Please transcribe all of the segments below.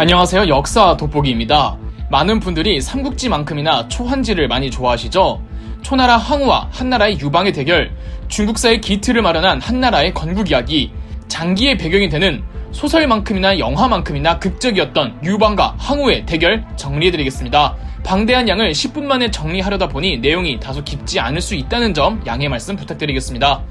안녕하세요. 역사 돋보기입니다. 많은 분들이 삼국지만큼이나 초한지를 많이 좋아하시죠? 초나라 항우와 한나라의 유방의 대결, 중국사의 기틀을 마련한 한나라의 건국 이야기, 장기의 배경이 되는 소설만큼이나 영화만큼이나 극적이었던 유방과 항우의 대결 정리해드리겠습니다. 방대한 양을 10분 만에 정리하려다 보니 내용이 다소 깊지 않을 수 있다는 점 양해 말씀 부탁드리겠습니다.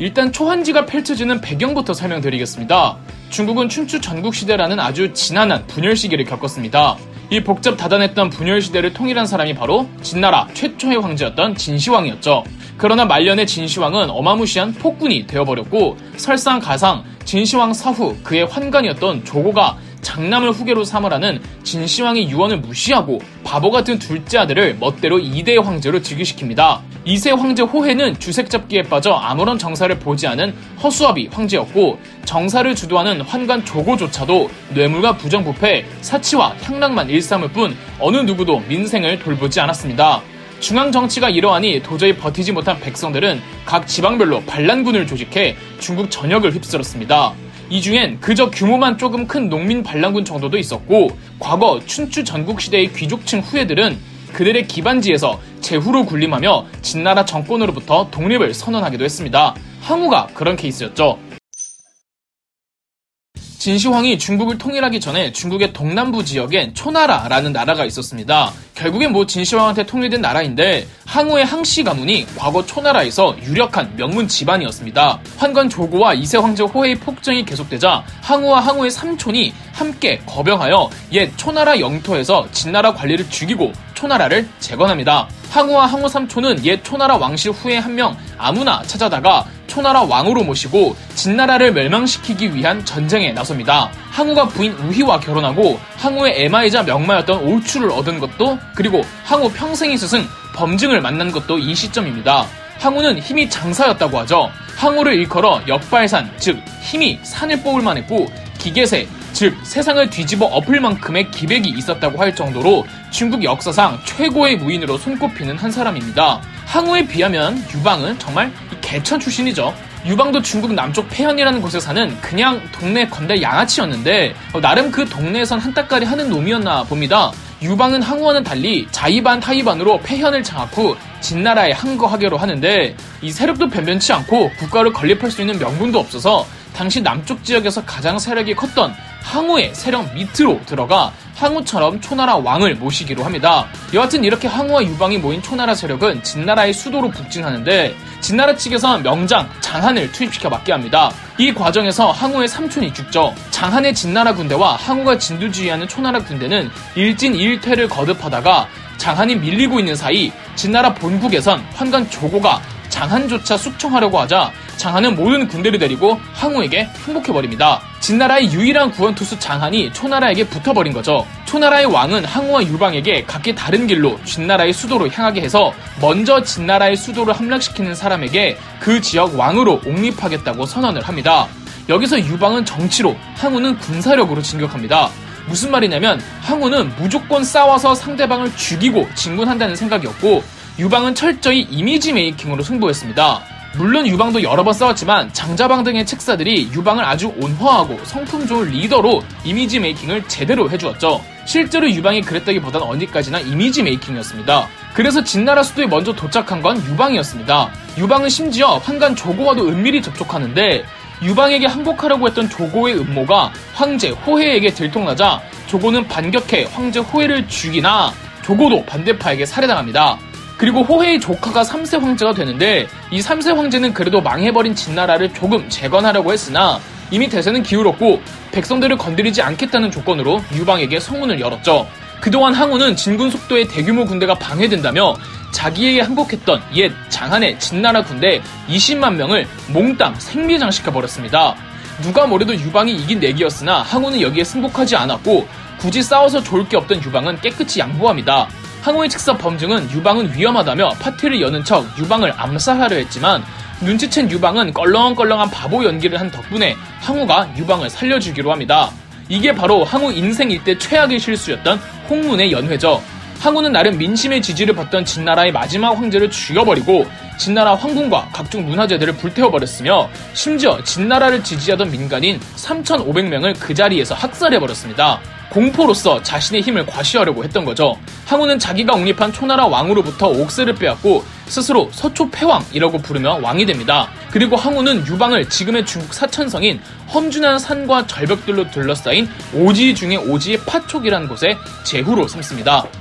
일단 초한지가 펼쳐지는 배경부터 설명드리겠습니다. 중국은 춘추 전국시대라는 아주 지난한 분열 시기를 겪었습니다. 이 복잡 다단했던 분열 시대를 통일한 사람이 바로 진나라 최초의 황제였던 진시황이었죠. 그러나 말년의 진시황은 어마무시한 폭군이 되어버렸고 설상가상 진시황 사후 그의 환관이었던 조고가 장남을 후계로 삼으라는 진시황의 유언을 무시하고 바보 같은 둘째 아들을 멋대로 2대 황제로 즉위시킵니다. 2세 황제 호해는 주색 잡기에 빠져 아무런 정사를 보지 않은 허수아비 황제였고 정사를 주도하는 환관 조고조차도 뇌물과 부정부패, 사치와 향락만 일삼을 뿐 어느 누구도 민생을 돌보지 않았습니다. 중앙 정치가 이러하니 도저히 버티지 못한 백성들은 각 지방별로 반란군을 조직해 중국 전역을 휩쓸었습니다. 이 중엔 그저 규모만 조금 큰 농민 반란군 정도도 있었고 과거 춘추 전국시대의 귀족층 후예들은 그들의 기반지에서 제후로 군림하며 진나라 정권으로부터 독립을 선언하기도 했습니다. 항우가 그런 케이스였죠. 진시황이 중국을 통일하기 전에 중국의 동남부 지역엔 초나라라는 나라가 있었습니다. 결국엔 뭐 진시황한테 통일된 나라인데 항우의 항씨 가문이 과거 초나라에서 유력한 명문 집안이었습니다. 환관 조고와 이세 황제 호해의 폭정이 계속되자 항우와 항우의 삼촌이 함께 거병하여 옛 초나라 영토에서 진나라 관리를 죽이고 초나라를 재건합니다. 항우와 항우 삼촌은 옛 초나라 왕실 후에 한 명 아무나 찾아다가 초나라 왕으로 모시고 진나라를 멸망시키기 위한 전쟁에 나섭니다. 항우가 부인 우희와 결혼하고 항우의 애마이자 명마였던 올추를 얻은 것도 그리고 항우 평생의 스승 범증을 만난 것도 이 시점입니다. 항우는 힘이 장사였다고 하죠. 항우를 일컬어 역발산, 즉 힘이 산을 뽑을 만했고 기계세, 즉 세상을 뒤집어 엎을 만큼의 기백이 있었다고 할 정도로 중국 역사상 최고의 무인으로 손꼽히는 한 사람입니다. 항우에 비하면 유방은 정말 개천 출신이죠. 유방도 중국 남쪽 폐현이라는 곳에 사는 그냥 동네 건달 양아치였는데 어, 나름 그 동네에선 한따까리 하는 놈이었나 봅니다. 유방은 항우와는 달리 자이반 타이반으로 폐현을 장악 후 진나라에 항거하기로 하는데 이 세력도 변변치 않고 국가를 건립할 수 있는 명분도 없어서 당시 남쪽 지역에서 가장 세력이 컸던 항우의 세력 밑으로 들어가 항우처럼 초나라 왕을 모시기로 합니다. 여하튼 이렇게 항우와 유방이 모인 초나라 세력은 진나라의 수도로 북진하는데 진나라 측에선 명장 장한을 투입시켜 맡게 합니다. 이 과정에서 항우의 삼촌이 죽죠. 장한의 진나라 군대와 항우가 진두지휘하는 초나라 군대는 일진 일퇴를 거듭하다가 장한이 밀리고 있는 사이 진나라 본국에선 환관 조고가 장한조차 숙청하려고 하자 장한은 모든 군대를 데리고 항우에게 항복해버립니다. 진나라의 유일한 구원투수 장한이 초나라에게 붙어버린 거죠. 초나라의 왕은 항우와 유방에게 각기 다른 길로 진나라의 수도로 향하게 해서 먼저 진나라의 수도를 함락시키는 사람에게 그 지역 왕으로 옹립하겠다고 선언을 합니다. 여기서 유방은 정치로, 항우는 군사력으로 진격합니다. 무슨 말이냐면 항우는 무조건 싸워서 상대방을 죽이고 진군한다는 생각이었고 유방은 철저히 이미지 메이킹으로 승부했습니다. 물론 유방도 여러 번 싸웠지만 장자방 등의 책사들이 유방을 아주 온화하고 성품 좋은 리더로 이미지 메이킹을 제대로 해주었죠. 실제로 유방이 그랬다기보단 어디까지나 이미지 메이킹이었습니다. 그래서 진나라 수도에 먼저 도착한 건 유방이었습니다. 유방은 심지어 환관 조고와도 은밀히 접촉하는데 유방에게 항복하려고 했던 조고의 음모가 황제 호해에게 들통나자 조고는 반격해 황제 호해를 죽이나 조고도 반대파에게 살해당합니다. 그리고 호해의 조카가 3세 황제가 되는데 이 3세 황제는 그래도 망해버린 진나라를 조금 재건하려고 했으나 이미 대세는 기울었고 백성들을 건드리지 않겠다는 조건으로 유방에게 성문을 열었죠. 그동안 항우는 진군 속도의 대규모 군대가 방해된다며 자기에게 항복했던 옛 장한의 진나라 군대 20만 명을 몽땅 생매장시켜버렸습니다. 누가 뭐래도 유방이 이긴 내기였으나 항우는 여기에 승복하지 않았고 굳이 싸워서 좋을 게 없던 유방은 깨끗이 양보합니다. 항우의 직접 범증은 유방은 위험하다며 파티를 여는 척 유방을 암살하려 했지만 눈치챈 유방은 껄렁껄렁한 바보 연기를 한 덕분에 항우가 유방을 살려주기로 합니다. 이게 바로 항우 인생 일대 최악의 실수였던 홍문의 연회죠. 항우는 나름 민심의 지지를 받던 진나라의 마지막 황제를 죽여버리고 진나라 황궁과 각종 문화재들을 불태워버렸으며 심지어 진나라를 지지하던 민간인 3,500명을 그 자리에서 학살해버렸습니다. 공포로서 자신의 힘을 과시하려고 했던 거죠. 항우는 자기가 옹립한 초나라 왕으로부터 옥새를 빼앗고 스스로 서초 패왕이라고 부르며 왕이 됩니다. 그리고 항우는 유방을 지금의 중국 사천성인 험준한 산과 절벽들로 둘러싸인 오지 중의 오지의 파촉이라는 곳에 제후로 삼습니다.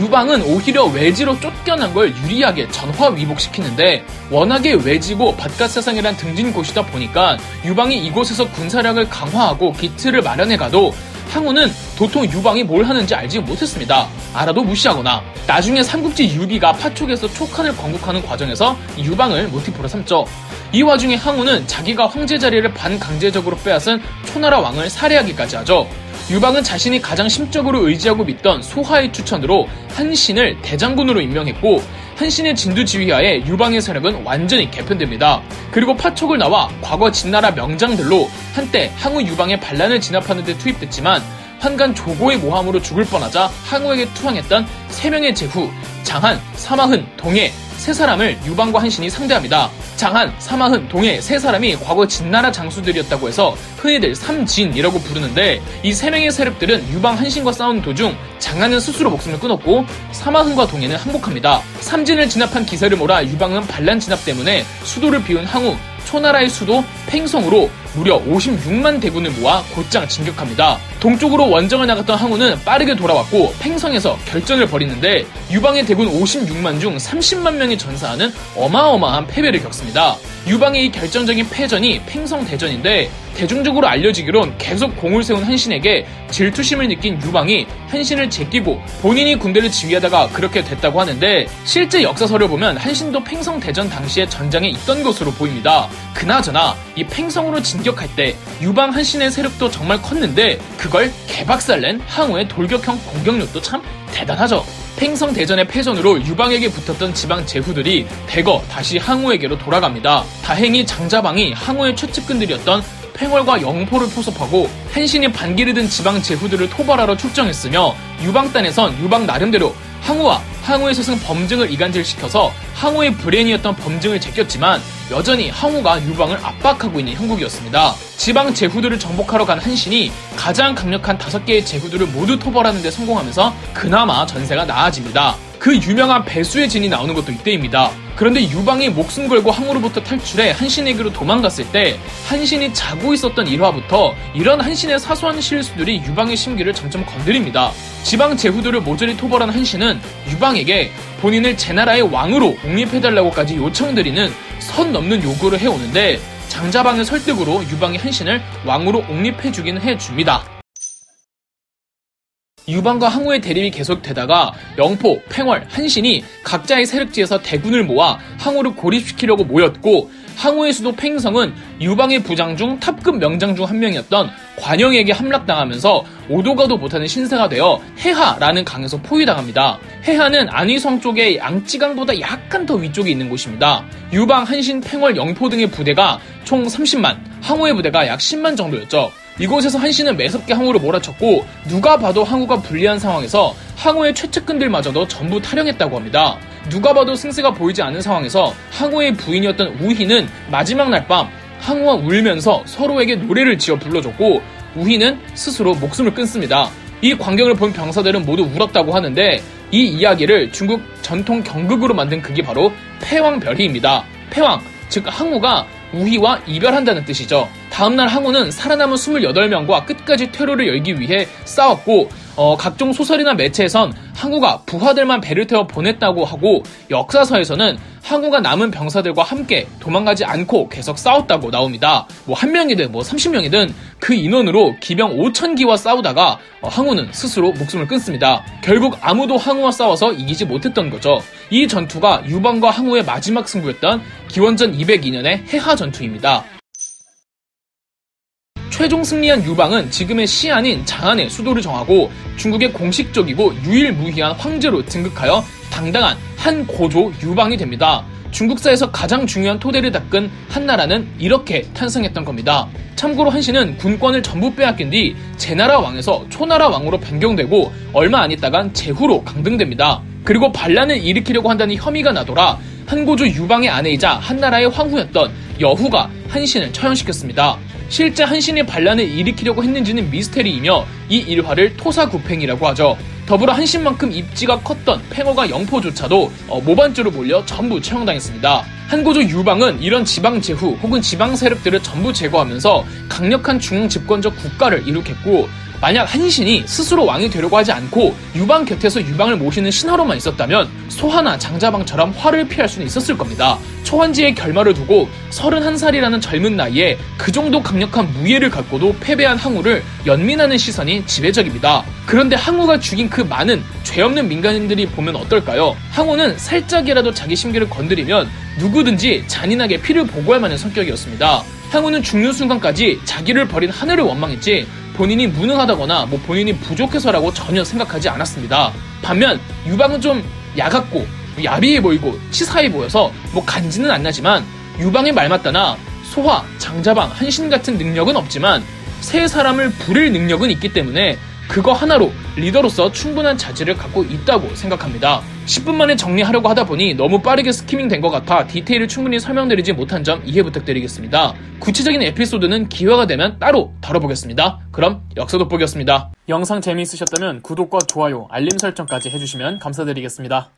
유방은 오히려 외지로 쫓겨난 걸 유리하게 전화 위복시키는데 워낙에 외지고 바깥 세상이란 등진 곳이다 보니까 유방이 이곳에서 군사력을 강화하고 기틀을 마련해 가도 항우는 도통 유방이 뭘 하는지 알지 못했습니다. 알아도 무시하거나 나중에 삼국지 유비가 파촉에서 촉한을 건국하는 과정에서 유방을 모티프로 삼죠. 이 와중에 항우는 자기가 황제 자리를 반강제적으로 빼앗은 초나라 왕을 살해하기까지 하죠. 유방은 자신이 가장 심적으로 의지하고 믿던 소하의 추천으로 한신을 대장군으로 임명했고 한신의 진두 지휘하에 유방의 세력은 완전히 개편됩니다. 그리고 파촉을 나와 과거 진나라 명장들로 한때 항우 유방의 반란을 진압하는 데 투입됐지만 환간 조고의 모함으로 죽을 뻔하자 항우에게 투항했던 3명의 제후 장한, 사마흔, 동해 세 사람을 유방과 한신이 상대합니다. 장한, 사마흔, 동해 세 사람이 과거 진나라 장수들이었다고 해서 흔히들 삼진이라고 부르는데 이 세 명의 세력들은 유방 한신과 싸우는 도중 장한은 스스로 목숨을 끊었고 사마흔과 동해는 항복합니다. 삼진을 진압한 기세를 몰아 유방은 반란 진압 때문에 수도를 비운 항우, 초나라의 수도 팽성으로 무려 56만 대군을 모아 곧장 진격합니다. 동쪽으로 원정을 나갔던 항우는 빠르게 돌아왔고 팽성에서 결전을 벌이는데 유방의 대군 56만 중 30만 명이 전사하는 어마어마한 패배를 겪습니다. 유방의 이 결정적인 패전이 팽성 대전인데 대중적으로 알려지기론 계속 공을 세운 한신에게 질투심을 느낀 유방이 한신을 제끼고 본인이 군대를 지휘하다가 그렇게 됐다고 하는데 실제 역사서를 보면 한신도 팽성 대전 당시에 전장에 있던 것으로 보입니다. 그나저나 이 팽성으로 진격할 때 유방 한신의 세력도 정말 컸는데 그걸 개박살낸 항우의 돌격형 공격력도 참 대단하죠. 팽성 대전의 패전으로 유방에게 붙었던 지방 제후들이 대거 다시 항우에게로 돌아갑니다. 다행히 장자방이 항우의 최측근들이었던 팽월과 영포를 포섭하고 한신이 반기를 든 지방 제후들을 토벌하러 출정했으며 유방단에선 유방 나름대로 항우와 항우의 스승 범증을 이간질시켜서 항우의 브레인이었던 범증을 제꼈지만 여전히 항우가 유방을 압박하고 있는 형국이었습니다. 지방 제후들을 정복하러 간 한신이 가장 강력한 다섯 개의 제후들을 모두 토벌하는 데 성공하면서 그나마 전세가 나아집니다. 그 유명한 배수의 진이 나오는 것도 이때입니다. 그런데 유방이 목숨 걸고 항우로부터 탈출해 한신에게로 도망갔을 때 한신이 자고 있었던 일화부터 이런 한신의 사소한 실수들이 유방의 심기를 점점 건드립니다. 지방 제후들을 모조리 토벌한 한신은 유방에게 본인을 제 나라의 왕으로 옹립해달라고까지 요청드리는 선 넘는 요구를 해오는데 장자방의 설득으로 유방이 한신을 왕으로 옹립해주긴 해줍니다. 유방과 항우의 대립이 계속되다가 영포, 팽월, 한신이 각자의 세력지에서 대군을 모아 항우를 고립시키려고 모였고 항우의 수도 팽성은 유방의 부장 중 탑급 명장 중 한 명이었던 관영에게 함락당하면서 오도가도 못하는 신세가 되어 해하라는 강에서 포위당합니다. 해하는 안위성 쪽의 양찌강보다 약간 더 위쪽에 있는 곳입니다. 유방, 한신, 팽월, 영포 등의 부대가 총 30만, 항우의 부대가 약 10만 정도였죠. 이곳에서 한신은 매섭게 항우를 몰아쳤고 누가 봐도 항우가 불리한 상황에서 항우의 최측근들마저도 전부 탈영했다고 합니다. 누가 봐도 승세가 보이지 않는 상황에서 항우의 부인이었던 우희는 마지막 날 밤 항우와 울면서 서로에게 노래를 지어 불러줬고 우희는 스스로 목숨을 끊습니다. 이 광경을 본 병사들은 모두 울었다고 하는데 이 이야기를 중국 전통 경극으로 만든 극이 바로 패왕별희입니다. 패왕, 즉 항우가 우희와 이별한다는 뜻이죠. 다음날 항우는 살아남은 28명과 끝까지 퇴로를 열기 위해 싸웠고 어, 각종 소설이나 매체에선 항우가 부하들만 배를 태워 보냈다고 하고 역사서에서는 항우가 남은 병사들과 함께 도망가지 않고 계속 싸웠다고 나옵니다. 뭐 한 명이든 뭐 30명이든 그 인원으로 기병 5천기와 싸우다가 어, 항우는 스스로 목숨을 끊습니다. 결국 아무도 항우와 싸워서 이기지 못했던 거죠. 이 전투가 유방과 항우의 마지막 승부였던 기원전 202년의 해하 전투입니다. 최종 승리한 유방은 지금의 시안인 장안의 수도를 정하고 중국의 공식적이고 유일무이한 황제로 등극하여 당당한 한 고조 유방이 됩니다. 중국사에서 가장 중요한 토대를 닦은 한나라는 이렇게 탄생했던 겁니다. 참고로 한신은 군권을 전부 빼앗긴 뒤 제나라 왕에서 초나라 왕으로 변경되고 얼마 안 있다간 제후로 강등됩니다. 그리고 반란을 일으키려고 한다는 혐의가 나돌아 한고조 유방의 아내이자 한나라의 황후였던 여후가 한신을 처형시켰습니다. 실제 한신이 반란을 일으키려고 했는지는 미스테리이며 이 일화를 토사구팽이라고 하죠. 더불어 한신만큼 입지가 컸던 팽어가 영포조차도 어, 모반주로 몰려 전부 처형당했습니다. 한고조 유방은 이런 지방 제후 혹은 지방 세력들을 전부 제거하면서 강력한 중앙 집권적 국가를 이룩했고 만약 한신이 스스로 왕이 되려고 하지 않고 유방 곁에서 유방을 모시는 신하로만 있었다면 소하나 장자방처럼 화를 피할 수는 있었을 겁니다. 초한지의 결말을 두고 31살이라는 젊은 나이에 그 정도 강력한 무예를 갖고도 패배한 항우를 연민하는 시선이 지배적입니다. 그런데 항우가 죽인 그 많은 죄 없는 민간인들이 보면 어떨까요? 항우는 살짝이라도 자기 심기를 건드리면 누구든지 잔인하게 피를 보고할 만한 성격이었습니다. 항우는 죽는 순간까지 자기를 버린 하늘을 원망했지 본인이 무능하다거나 뭐 본인이 부족해서라고 전혀 생각하지 않았습니다. 반면 유방은 좀 야같고 야비해 보이고 치사해 보여서 뭐 간지는 안 나지만 유방의 말맞다나 소화, 장자방, 한신 같은 능력은 없지만 세 사람을 부릴 능력은 있기 때문에 그거 하나로 리더로서 충분한 자질을 갖고 있다고 생각합니다. 10분 만에 정리하려고 하다 보니 너무 빠르게 스키밍 된 것 같아 디테일을 충분히 설명드리지 못한 점 이해 부탁드리겠습니다. 구체적인 에피소드는 기회가 되면 따로 다뤄보겠습니다. 그럼 역사 돋보기였습니다. 영상 재미있으셨다면 구독과 좋아요, 알림 설정까지 해주시면 감사드리겠습니다.